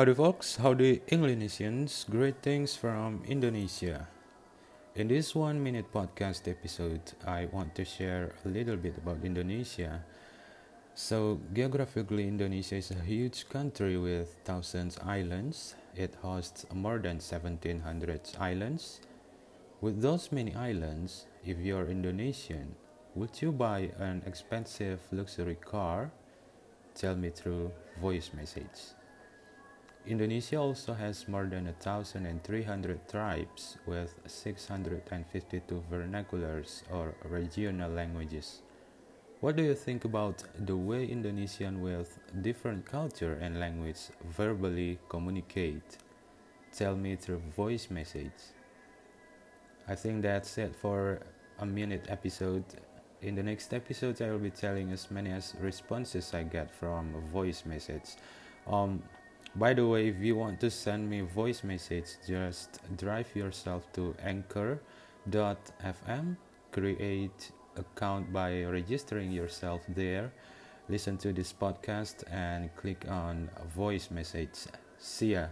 Howdy folks, howdy Indonesians, greetings from Indonesia. In this one minute podcast episode, I want to share a little bit about Indonesia. So, geographically, Indonesia is a huge country with thousands islands. It hosts more than 1700 islands. With those many islands, if you're Indonesian, would you buy an expensive luxury car? Tell me through voice message. Indonesia also has more than 1,300 tribes with 652 vernaculars or regional languages. What do you think about the way Indonesian with different culture and language verbally communicate? Tell me through voice message. I think that's it for a minute episode. In the next episode, I will be telling as many as responses I get from voice message. Um, by the way, if you want to send me voice message, just drive yourself to anchor.fm, create account by registering yourself there, listen to this podcast and click on voice message. See ya.